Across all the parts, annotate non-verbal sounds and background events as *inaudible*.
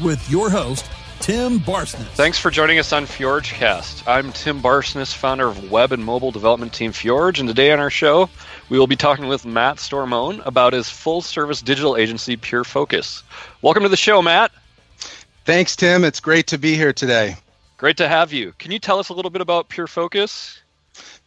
with your host, Tim Barsness. Thanks for joining us on FjorgeCast. I'm Tim Barsness, founder of web and mobile development team Fjorge, and today on our show, we will be talking with Matt Stormoen about his full service digital agency, Pure Focus. Welcome to the show, Matt. Thanks, Tim. It's great to be here today. Great to have you. Can you tell us a little bit about Pure Focus?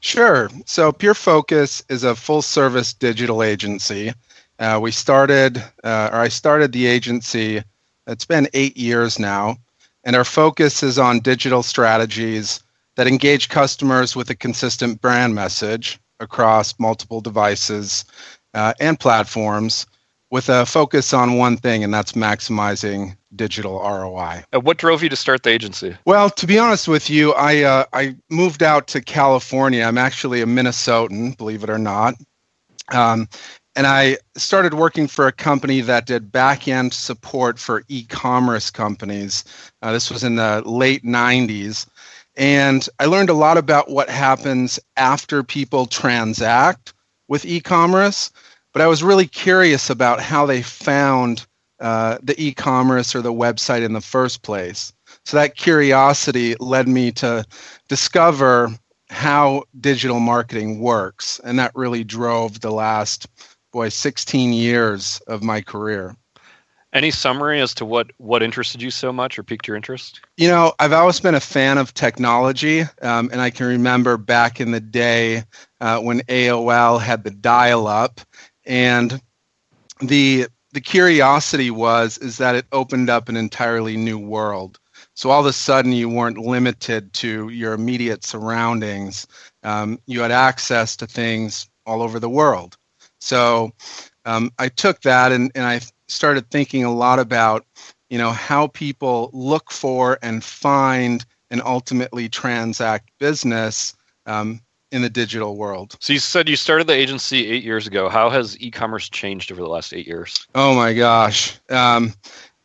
Sure. So, Pure Focus is a full service digital agency. Uh, we started, uh, or I started the agency, it's been eight years now and our focus is on digital strategies that engage customers with a consistent brand message across multiple devices uh, and platforms with a focus on one thing, and that's maximizing digital ROI. Uh, what drove you to start the agency? Well, to be honest with you, I uh, I moved out to California. I'm actually a Minnesotan, believe it or not. Um, and I started working for a company that did back end support for e commerce companies. Uh, this was in the late 90s. And I learned a lot about what happens after people transact with e commerce. But I was really curious about how they found uh, the e commerce or the website in the first place. So that curiosity led me to discover how digital marketing works. And that really drove the last boy, 16 years of my career. Any summary as to what what interested you so much or piqued your interest? You know, I've always been a fan of technology, um, and I can remember back in the day uh, when AOL had the dial-up, and the the curiosity was is that it opened up an entirely new world. So all of a sudden, you weren't limited to your immediate surroundings. Um, you had access to things all over the world. So um, I took that and, and I started thinking a lot about, you know, how people look for and find and ultimately transact business um, in the digital world. So you said you started the agency eight years ago. How has e-commerce changed over the last eight years? Oh my gosh, um,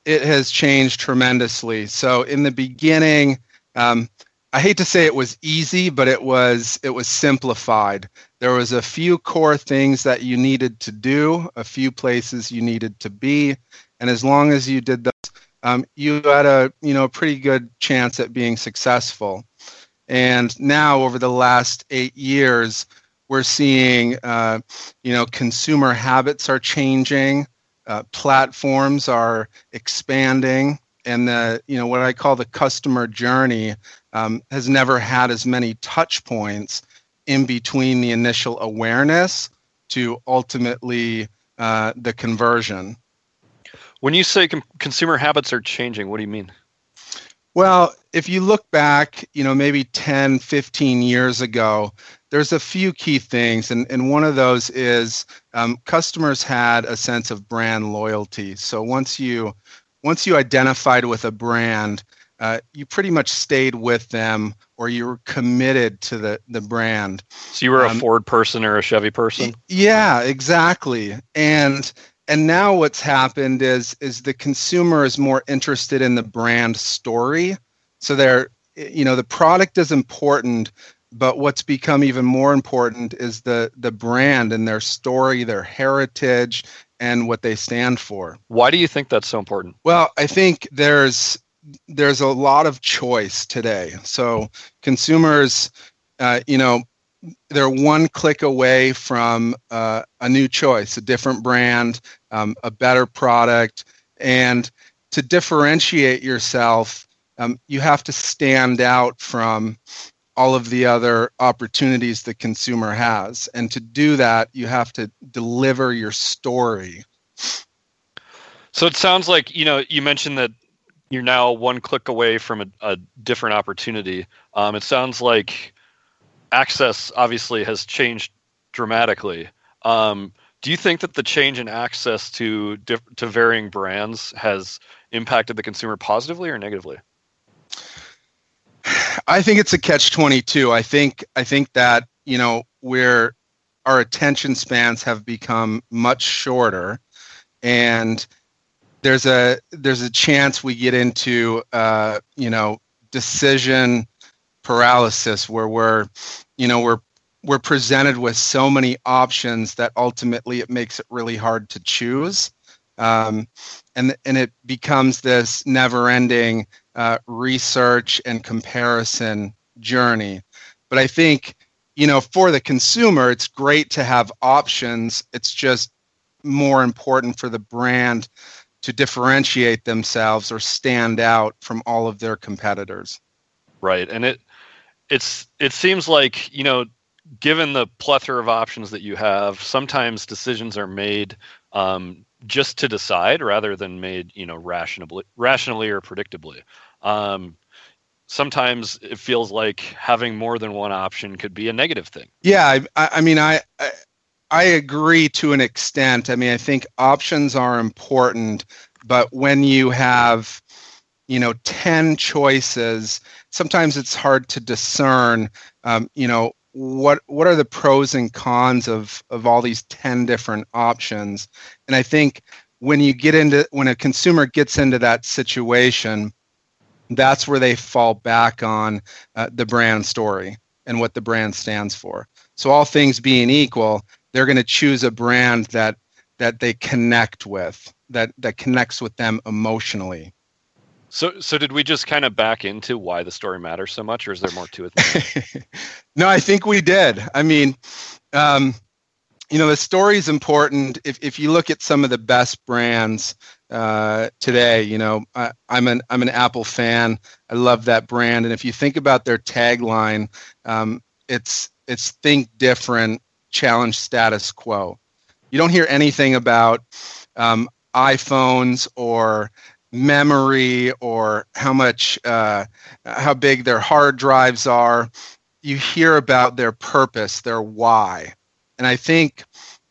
it has changed tremendously. So in the beginning, um, I hate to say it was easy, but it was it was simplified. There was a few core things that you needed to do, a few places you needed to be, and as long as you did those, um, you had a you know pretty good chance at being successful. And now, over the last eight years, we're seeing uh, you know consumer habits are changing, uh, platforms are expanding, and the you know what I call the customer journey um, has never had as many touch points in between the initial awareness to ultimately uh, the conversion. When you say com- consumer habits are changing, what do you mean? Well, if you look back, you know, maybe 10, 15 years ago, there's a few key things. And, and one of those is um, customers had a sense of brand loyalty. So once you once you identified with a brand, uh, you pretty much stayed with them or you were committed to the, the brand. So you were um, a Ford person or a Chevy person? Yeah, exactly. And and now what's happened is is the consumer is more interested in the brand story. So they're you know the product is important, but what's become even more important is the the brand and their story, their heritage, and what they stand for. Why do you think that's so important? Well, I think there's there's a lot of choice today. So consumers, uh, you know, they're one click away from uh, a new choice, a different brand, um, a better product, and to differentiate yourself, um, you have to stand out from all of the other opportunities the consumer has. And to do that, you have to deliver your story. So it sounds like, you know, you mentioned that you're now one click away from a, a different opportunity. Um, it sounds like access obviously has changed dramatically. Um, Do you think that the change in access to to varying brands has impacted the consumer positively or negatively? I think it's a catch 22. I think I think that, you know, where our attention spans have become much shorter and there's a there's a chance we get into uh, you know decision paralysis where we're you know we're we're presented with so many options that ultimately it makes it really hard to choose. Um, and and it becomes this never-ending uh, research and comparison journey. But i think you know for the consumer it's great to have options. It's just more important for the brand to differentiate themselves or stand out from all of their competitors. Right. And it it's it seems like, you know, given the plethora of options that you have, sometimes decisions are made um, just to decide rather than made, you know, rationally rationally or predictably. Um, sometimes it feels like having more than one option could be a negative thing. Yeah, I, I mean, I, I I agree to an extent. I mean, I think options are important, but when you have, you know, 10 choices, sometimes it's hard to discern, um, you know, what what are the pros and cons of of all these 10 different options and i think when you get into when a consumer gets into that situation that's where they fall back on uh, the brand story and what the brand stands for so all things being equal they're going to choose a brand that that they connect with that that connects with them emotionally. So so did we just kind of back into why the story matters so much or is there more to it *laughs* no i think we did. I mean um, you know the story is important. If, if you look at some of the best brands uh, today you know I, i'm an i'm an apple fan. I love that brand. And if you think about their tagline um, it's it's think different challenge status quo. You don't hear anything about um, iPhones or memory or how much uh, how big their hard drives are. You hear about their purpose, their why, and I think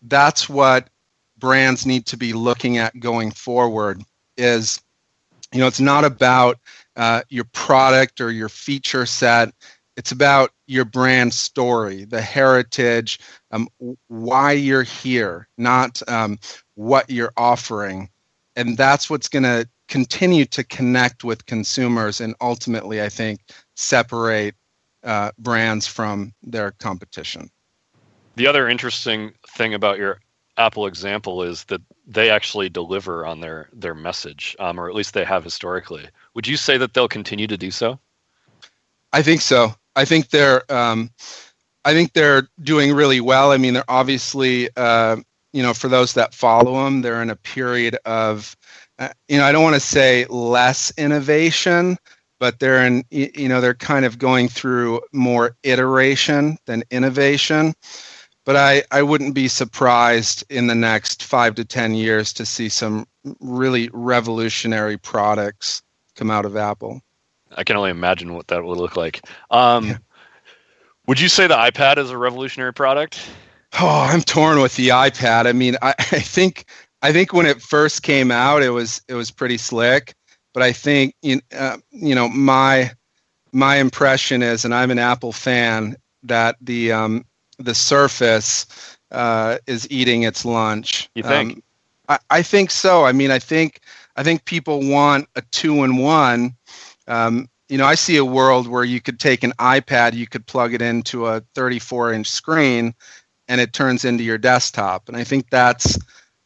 that's what brands need to be looking at going forward. Is you know it's not about uh, your product or your feature set it's about your brand story, the heritage, um, why you're here, not um, what you're offering. And that's what's going to continue to connect with consumers and ultimately, I think, separate uh, brands from their competition. The other interesting thing about your Apple example is that they actually deliver on their their message, um, or at least they have historically. Would you say that they'll continue to do so? I think so. I think they're um, I think they're doing really well. I mean, they're obviously uh, you know for those that follow them, they're in a period of uh, you know I don't want to say less innovation, but they're in you know they're kind of going through more iteration than innovation. But I, I wouldn't be surprised in the next five to ten years to see some really revolutionary products come out of Apple. I can only imagine what that would look like. Um, yeah. Would you say the iPad is a revolutionary product? Oh, I'm torn with the iPad. I mean, I, I think I think when it first came out, it was it was pretty slick. But I think you uh, you know my my impression is, and I'm an Apple fan, that the um, the Surface uh, is eating its lunch. You think? Um, I, I think so. I mean, I think I think people want a two in one um, you know, I see a world where you could take an iPad, you could plug it into a 34 inch screen, and it turns into your desktop. And I think that's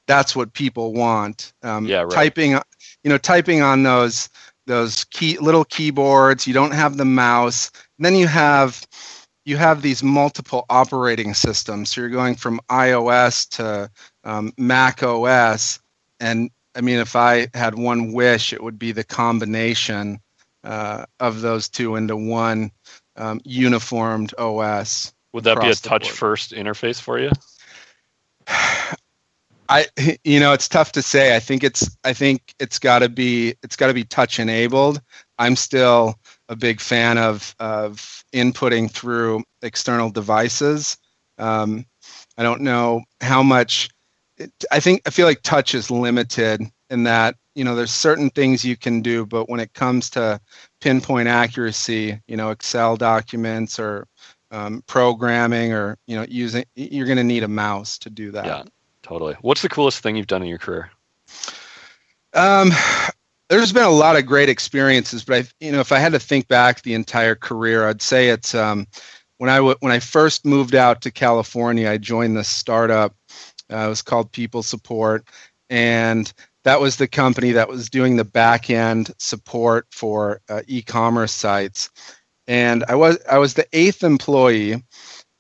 that's what people want. Um, yeah, right. Typing, you know, typing on those those key little keyboards. You don't have the mouse. And then you have you have these multiple operating systems. So you're going from iOS to um, Mac OS. And I mean, if I had one wish, it would be the combination uh, of those two into one um, uniformed OS. Would that be a touch first interface for you? *sighs* I *laughs* you know it's tough to say. I think it's I think it's got to be it's got to be touch enabled. I'm still a big fan of of inputting through external devices. Um, I don't know how much it, I think I feel like touch is limited in that you know there's certain things you can do, but when it comes to pinpoint accuracy, you know, Excel documents or um, programming or you know using, you're going to need a mouse to do that. Yeah, totally. What's the coolest thing you've done in your career? Um, there's been a lot of great experiences, but I, you know, if I had to think back the entire career, I'd say it's um, when I w- when I first moved out to California, I joined this startup. Uh, it was called People Support, and that was the company that was doing the back end support for uh, e-commerce sites. And I was I was the eighth employee,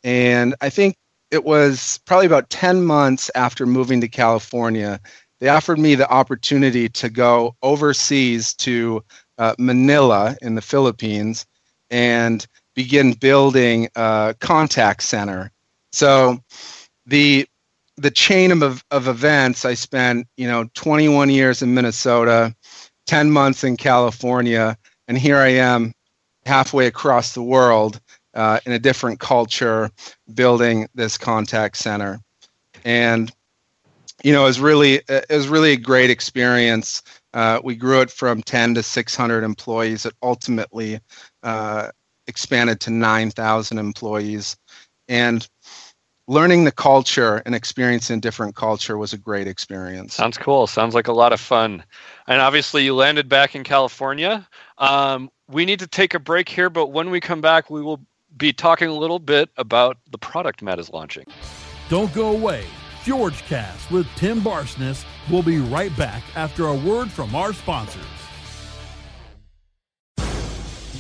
and I think it was probably about ten months after moving to California. They offered me the opportunity to go overseas to uh, Manila in the Philippines and begin building a contact center. So the the chain of, of events, I spent, you know, 21 years in Minnesota, 10 months in California, and here I am halfway across the world uh, in a different culture building this contact center. And, you know, it was really, it was really a great experience. Uh, we grew it from 10 to 600 employees. It ultimately uh, expanded to 9,000 employees. And learning the culture and experiencing different culture was a great experience. Sounds cool. Sounds like a lot of fun. And obviously, you landed back in California. Um, we need to take a break here, but when we come back, we will be talking a little bit about the product Matt is launching. Don't go away. FjorgeCast with Tim Barsness will be right back after a word from our sponsors.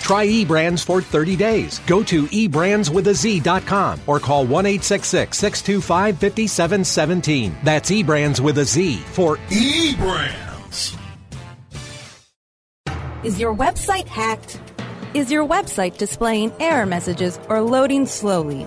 Try eBrands for 30 days. Go to eBrandsWithAZ.com or call 1 625 5717. That's eBrands with a Z for eBrands. Is your website hacked? Is your website displaying error messages or loading slowly?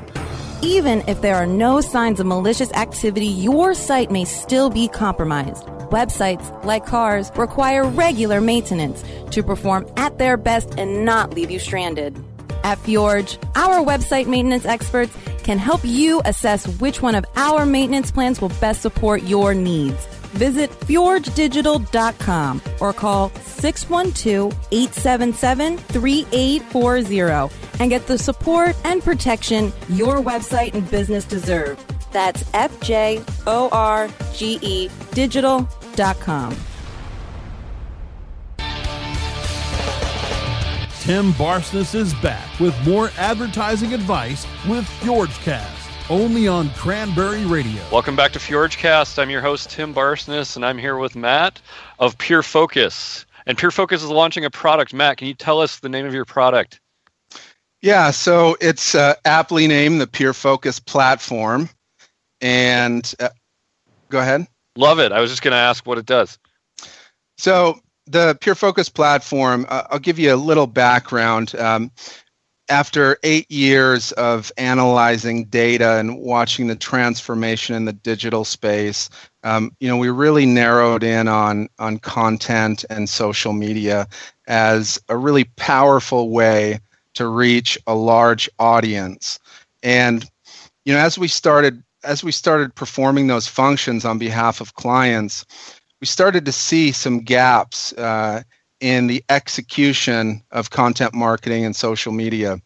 Even if there are no signs of malicious activity, your site may still be compromised. Websites, like cars, require regular maintenance to perform at their best and not leave you stranded. At Fjorge, our website maintenance experts can help you assess which one of our maintenance plans will best support your needs. Visit fjorgedigital.com or call 612-877-3840 and get the support and protection your website and business deserve. That's F-J-O-R-G-E digital.com. Tim Barsness is back with more advertising advice with FjorgeCast, only on Cranberry Radio. Welcome back to FjorgeCast. I'm your host, Tim Barsness, and I'm here with Matt of Pure Focus. And Pure Focus is launching a product. Matt, can you tell us the name of your product? Yeah, so it's uh, aptly named the Pure Focus platform. And uh, go ahead. Love it. I was just going to ask what it does. So the Pure Focus platform, uh, I'll give you a little background. Um, after eight years of analyzing data and watching the transformation in the digital space, um, you know, we really narrowed in on on content and social media as a really powerful way to reach a large audience. And you know, as we started as we started performing those functions on behalf of clients, we started to see some gaps uh, in the execution of content marketing and social media.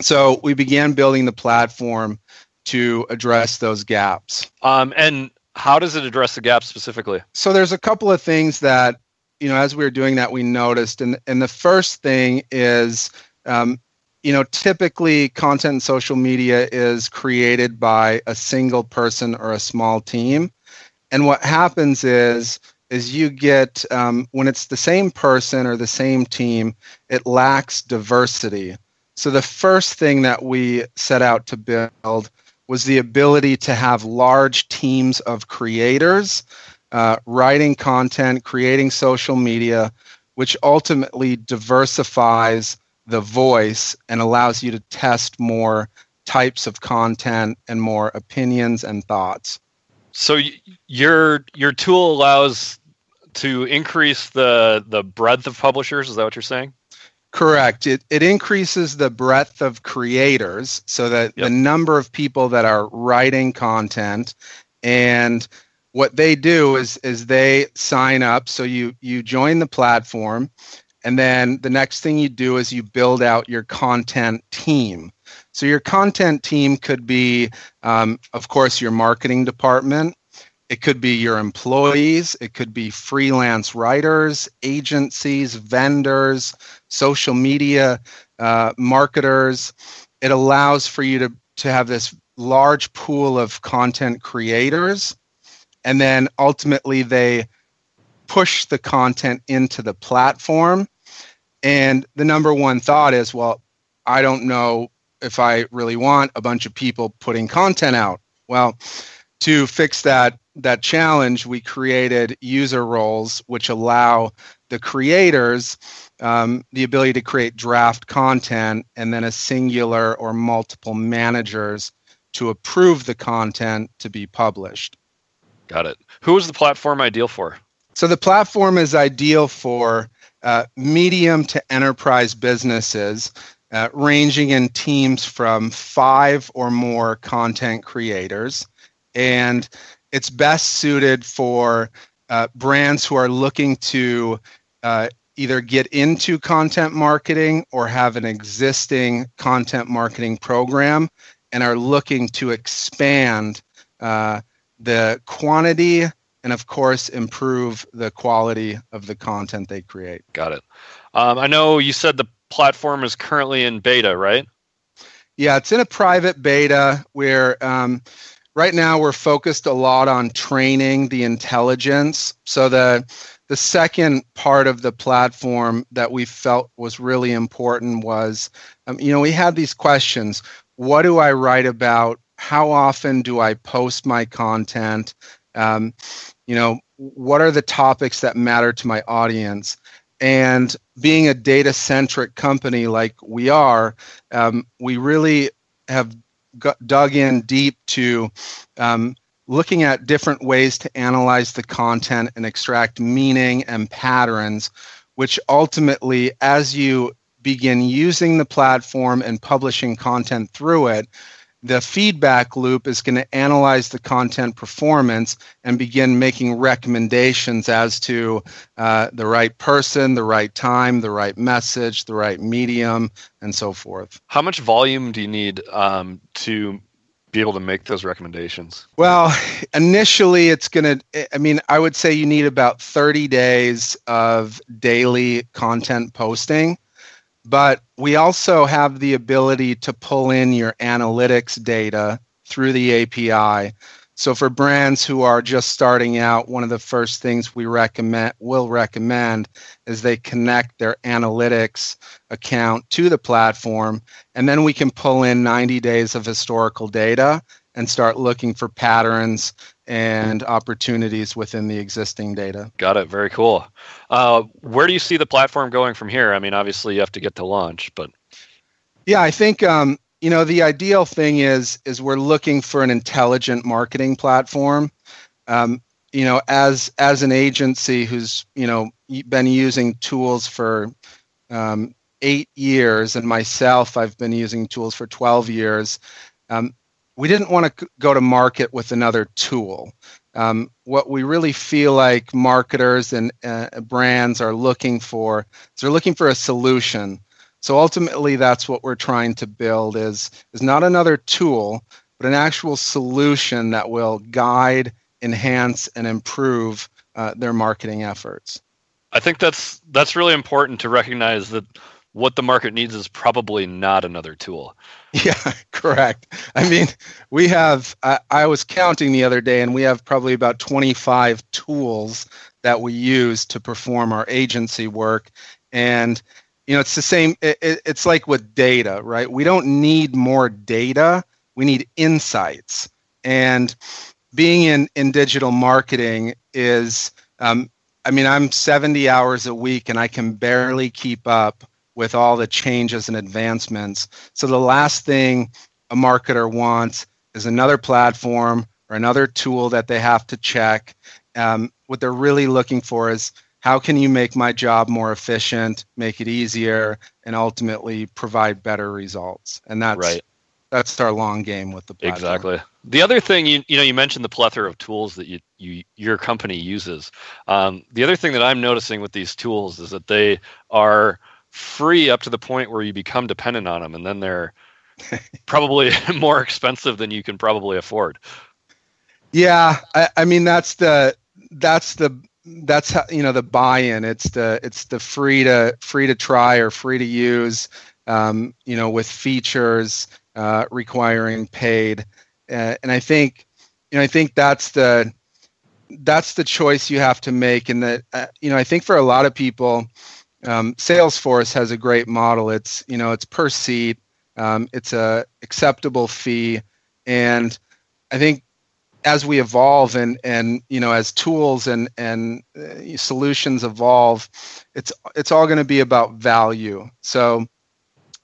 So we began building the platform to address those gaps. Um, and how does it address the gaps specifically? So there's a couple of things that you know as we were doing that we noticed, and and the first thing is. Um, you know, typically content in social media is created by a single person or a small team. And what happens is is you get um, when it's the same person or the same team, it lacks diversity. So the first thing that we set out to build was the ability to have large teams of creators uh, writing content, creating social media, which ultimately diversifies the voice and allows you to test more types of content and more opinions and thoughts. So y- your your tool allows to increase the the breadth of publishers. Is that what you're saying? Correct. It it increases the breadth of creators so that Yep. the number of people that are writing content and what they do is is they sign up so you you join the platform and then the next thing you do is you build out your content team. So your content team could be um, of course your marketing department. It could be your employees. It could be freelance writers agencies vendors social media uh, marketers. It allows for you to to have this large pool of content creators. And then ultimately they push the content into the platform and the number one thought is well i don't know if i really want a bunch of people putting content out well to fix that that challenge we created user roles which allow the creators um, the ability to create draft content and then a singular or multiple managers to approve the content to be published Got it. Who is the platform ideal for? so the platform is ideal for uh, medium to enterprise businesses, uh, ranging in teams from five or more content creators. And it's best suited for uh, brands who are looking to uh, either get into content marketing or have an existing content marketing program and are looking to expand uh, the quantity and of course improve the quality of the content they create. Got it. Um, I know you said the platform is currently in beta, right? yeah it's in a private beta where um, right now we're focused a lot on training the intelligence. So the the second part of the platform that we felt was really important was um, you know we had these questions. What do i write about? How often do i post my content? Um, you know what are the topics that matter to my audience? And being a data centric company like we are um, we really have got, dug in deep to um, looking at different ways to analyze the content and extract meaning and patterns which ultimately as you begin using the platform and publishing content through it the feedback loop is going to analyze the content performance and begin making recommendations as to uh, the right person, the right time, the right message, the right medium, and so forth. How much volume do you need um, to be able to make those recommendations? Well, initially it's going to, I mean, I would say you need about 30 days of daily content posting. But we also have the ability to pull in your analytics data through the API. So for brands who are just starting out, one of the first things we recommend will recommend is they connect their analytics account to the platform and then we can pull in 90 days of historical data and start looking for patterns and opportunities within the existing data. Got it. Very cool. Uh, where do you see the platform going from here? I mean, obviously you have to get to launch, but Yeah, I think um, you know the ideal thing is is we're looking for an intelligent marketing platform. Um, you know, as as an agency who's you know been using tools for um, eight years, and myself, I've been using tools for twelve years. Um, we didn't want to go to market with another tool. Um, what we really feel like marketers and uh, brands are looking for is they're looking for a solution. So ultimately, that's what we're trying to build is is not another tool, but an actual solution that will guide, enhance, and improve uh, their marketing efforts. I think that's that's really important to recognize that what the market needs is probably not another tool. *laughs* Yeah, correct. I mean, we have, I, I, was counting the other day, and we have probably about 25 tools that we use to perform our agency work. And, you know, it's the same, it, it, it's like with data, right? We don't need more data, we need insights. And being in, in digital marketing is, um, I mean, I'm 70 hours a week and I can barely keep up with all the changes and advancements. So the last thing a marketer wants is another platform or another tool that they have to check. Um, what they're really looking for is how can you make my job more efficient, make it easier, and ultimately provide better results. And that's right. That's our long game with the platform. Exactly. The other thing you you know you mentioned the plethora of tools that you, you your company uses. Um, the other thing that I'm noticing with these tools is that they are free up to the point where you become dependent on them, and then they're *laughs* probably *laughs* more expensive than you can probably afford. Yeah, I, I mean that's the that's the that's how you know the buy-in. It's the it's the free to free to try or free to use. Um, you know, with features uh, requiring paid, uh, and I think you know I think that's the that's the choice you have to make. And that uh, you know I think for a lot of people um, Salesforce has a great model. It's you know it's per seat. Um, it's a acceptable fee, and I think as we evolve and and you know as tools and and uh, solutions evolve, it's it's all going to be about value. So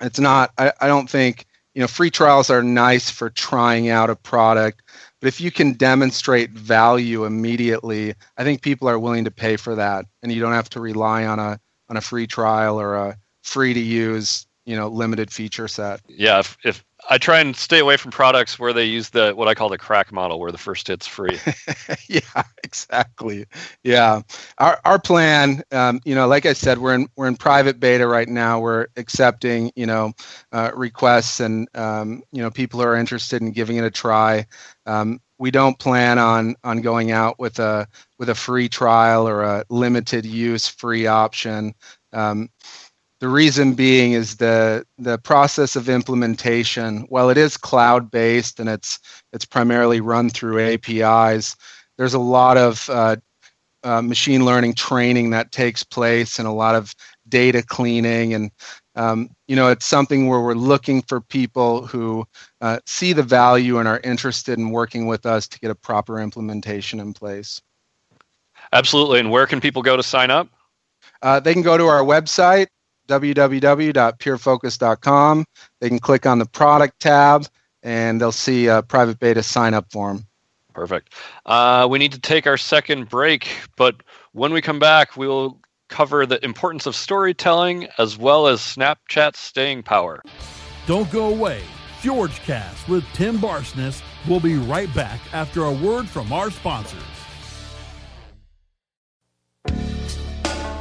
it's not. I, I don't think you know free trials are nice for trying out a product, but if you can demonstrate value immediately, I think people are willing to pay for that, and you don't have to rely on a on a free trial or a free to use you know limited feature set. Yeah if, if i try and stay away from products where they use the what i call the crack model where the first hit's free. *laughs* Yeah exactly. Yeah. Our, our plan um, you know like i said we're in we're in private beta right now. We're accepting you know uh, requests and um, you know people are interested in giving it a try. Um, we don't plan on on going out with a with a free trial or a limited use free option. Um, the reason being is the the process of implementation. While it is cloud based and it's it's primarily run through APIs, there's a lot of uh, uh, machine learning training that takes place and a lot of data cleaning and um, you know it's something where we're looking for people who uh, see the value and are interested in working with us to get a proper implementation in place absolutely and where can people go to sign up uh, they can go to our website www.purefocus.com they can click on the product tab and they'll see a private beta sign up form perfect uh, we need to take our second break but when we come back we will cover the importance of storytelling as well as Snapchat's staying power. Don't go away. FjorgeCast with Tim Barsness will be right back after a word from our sponsors.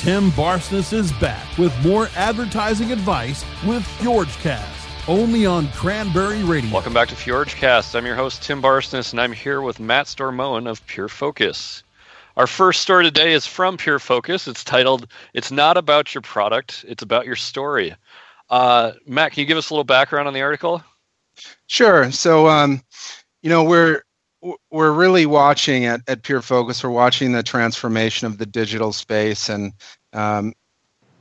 Tim Barsness is back with more advertising advice with FjorgeCast, only on Cranberry Radio. Welcome back to FjorgeCast. I'm your host, Tim Barsness, and I'm here with Matt Stormoen of Pure Focus. Our first story today is from Pure Focus. It's titled, It's Not About Your Product, It's About Your Story. Uh, Matt, can you give us a little background on the article? Sure. So, um, you know, we're we're really watching at, at Pure Focus. We're watching the transformation of the digital space and um,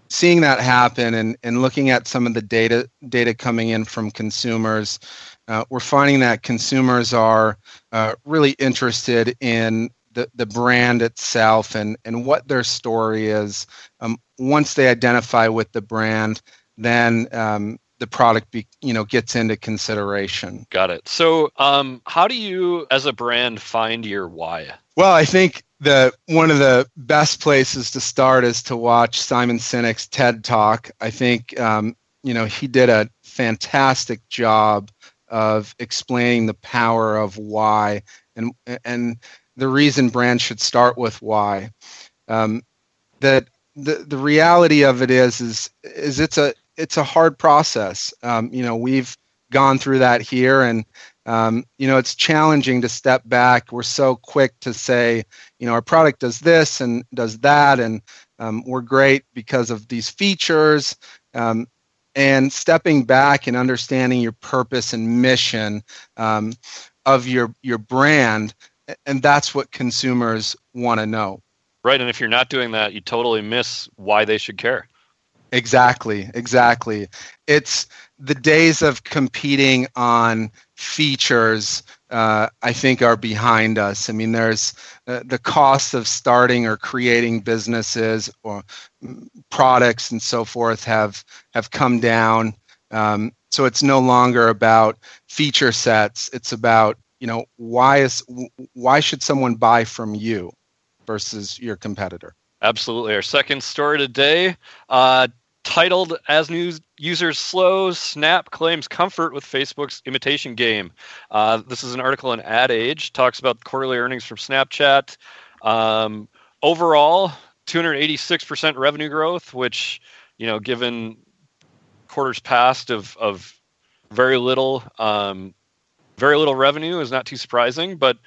seeing that happen, and, and looking at some of the data data coming in from consumers. Uh, we're finding that consumers are uh, really interested in the, the brand itself and, and what their story is. Um, once they identify with the brand, then um, the product be, you know gets into consideration. Got it. So, um, how do you, as a brand, find your why? Well, I think the one of the best places to start is to watch Simon Sinek's TED Talk. I think um, you know he did a fantastic job of explaining the power of why and and the reason brands should start with why. Um, that the the reality of it is is is it's a it's a hard process. Um, you know, we've gone through that here, and um, you know, it's challenging to step back. We're so quick to say, you know, our product does this and does that, and um, we're great because of these features. Um, and stepping back and understanding your purpose and mission um, of your your brand, and that's what consumers want to know. Right, and if you're not doing that, you totally miss why they should care. Exactly, exactly. It's the days of competing on features, uh, I think, are behind us. I mean, there's uh, the cost of starting or creating businesses or mm, products and so forth have have come down. Um, so it's no longer about feature sets. It's about you know why is why should someone buy from you versus your competitor. Absolutely. Our second story today, uh, titled As News Users Slow, Snap Claims Comfort with Facebook's Imitation Game. Uh, this is an article in Ad Age, talks about quarterly earnings from Snapchat. Um, overall, 286% revenue growth, which, you know, given quarters past of, of very little, um, very little revenue is not too surprising, but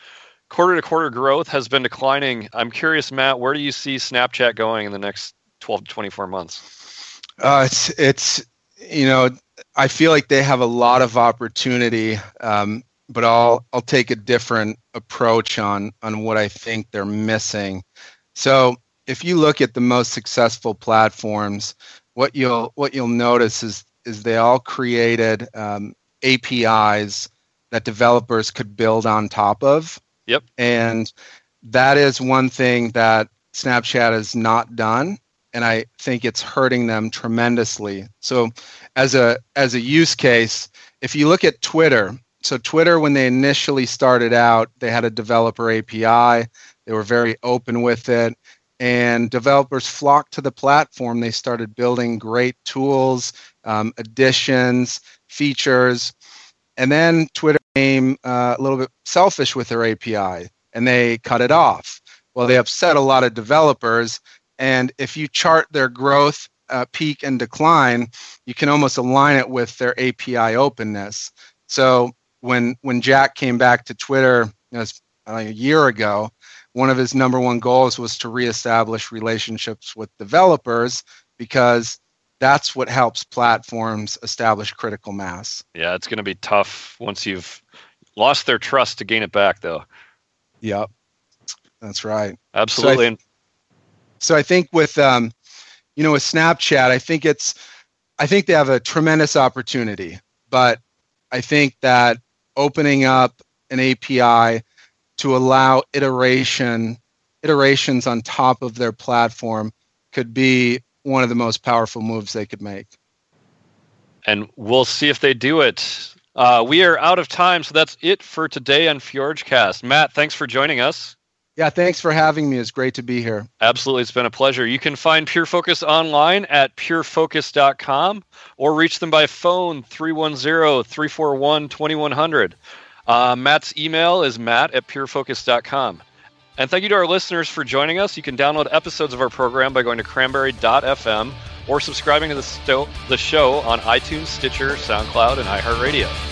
quarter to quarter growth has been declining. I'm curious, Matt, where do you see Snapchat going in the next 12 to 24 months? Uh, it's it's you know I feel like they have a lot of opportunity, um, but I'll I'll take a different approach on on what I think they're missing. So if you look at the most successful platforms, what you'll what you'll notice is is they all created um, APIs that developers could build on top of. Yep. And that is one thing that Snapchat has not done and I think it's hurting them tremendously. So, as a as a use case, if you look at Twitter, so Twitter when they initially started out, they had a developer API. They were very open with it, and developers flocked to the platform. They started building great tools, um, additions, features, and then Twitter became uh, a little bit selfish with their API, and they cut it off. Well, they upset a lot of developers and if you chart their growth uh, peak and decline, you can almost align it with their API openness. So when when Jack came back to Twitter you know, a year ago, one of his number one goals was to reestablish relationships with developers because that's what helps platforms establish critical mass. Yeah, it's going to be tough once you've lost their trust to gain it back, though. Yep, that's right. Absolutely. So so I think with um, you know with Snapchat, I think it's I think they have a tremendous opportunity, but I think that opening up an API to allow iteration iterations on top of their platform could be one of the most powerful moves they could make. And we'll see if they do it. Uh, we are out of time, so that's it for today on Fjorgecast. Matt, thanks for joining us. Yeah, thanks for having me. It's great to be here. Absolutely. It's been a pleasure. You can find Pure Focus online at purefocus.com or reach them by phone 310 341 2100. Uh, Matt's email is matt at purefocus.com. And thank you to our listeners for joining us. You can download episodes of our program by going to cranberry.fm or subscribing to the, sto- the show on iTunes, Stitcher, SoundCloud, and iHeartRadio.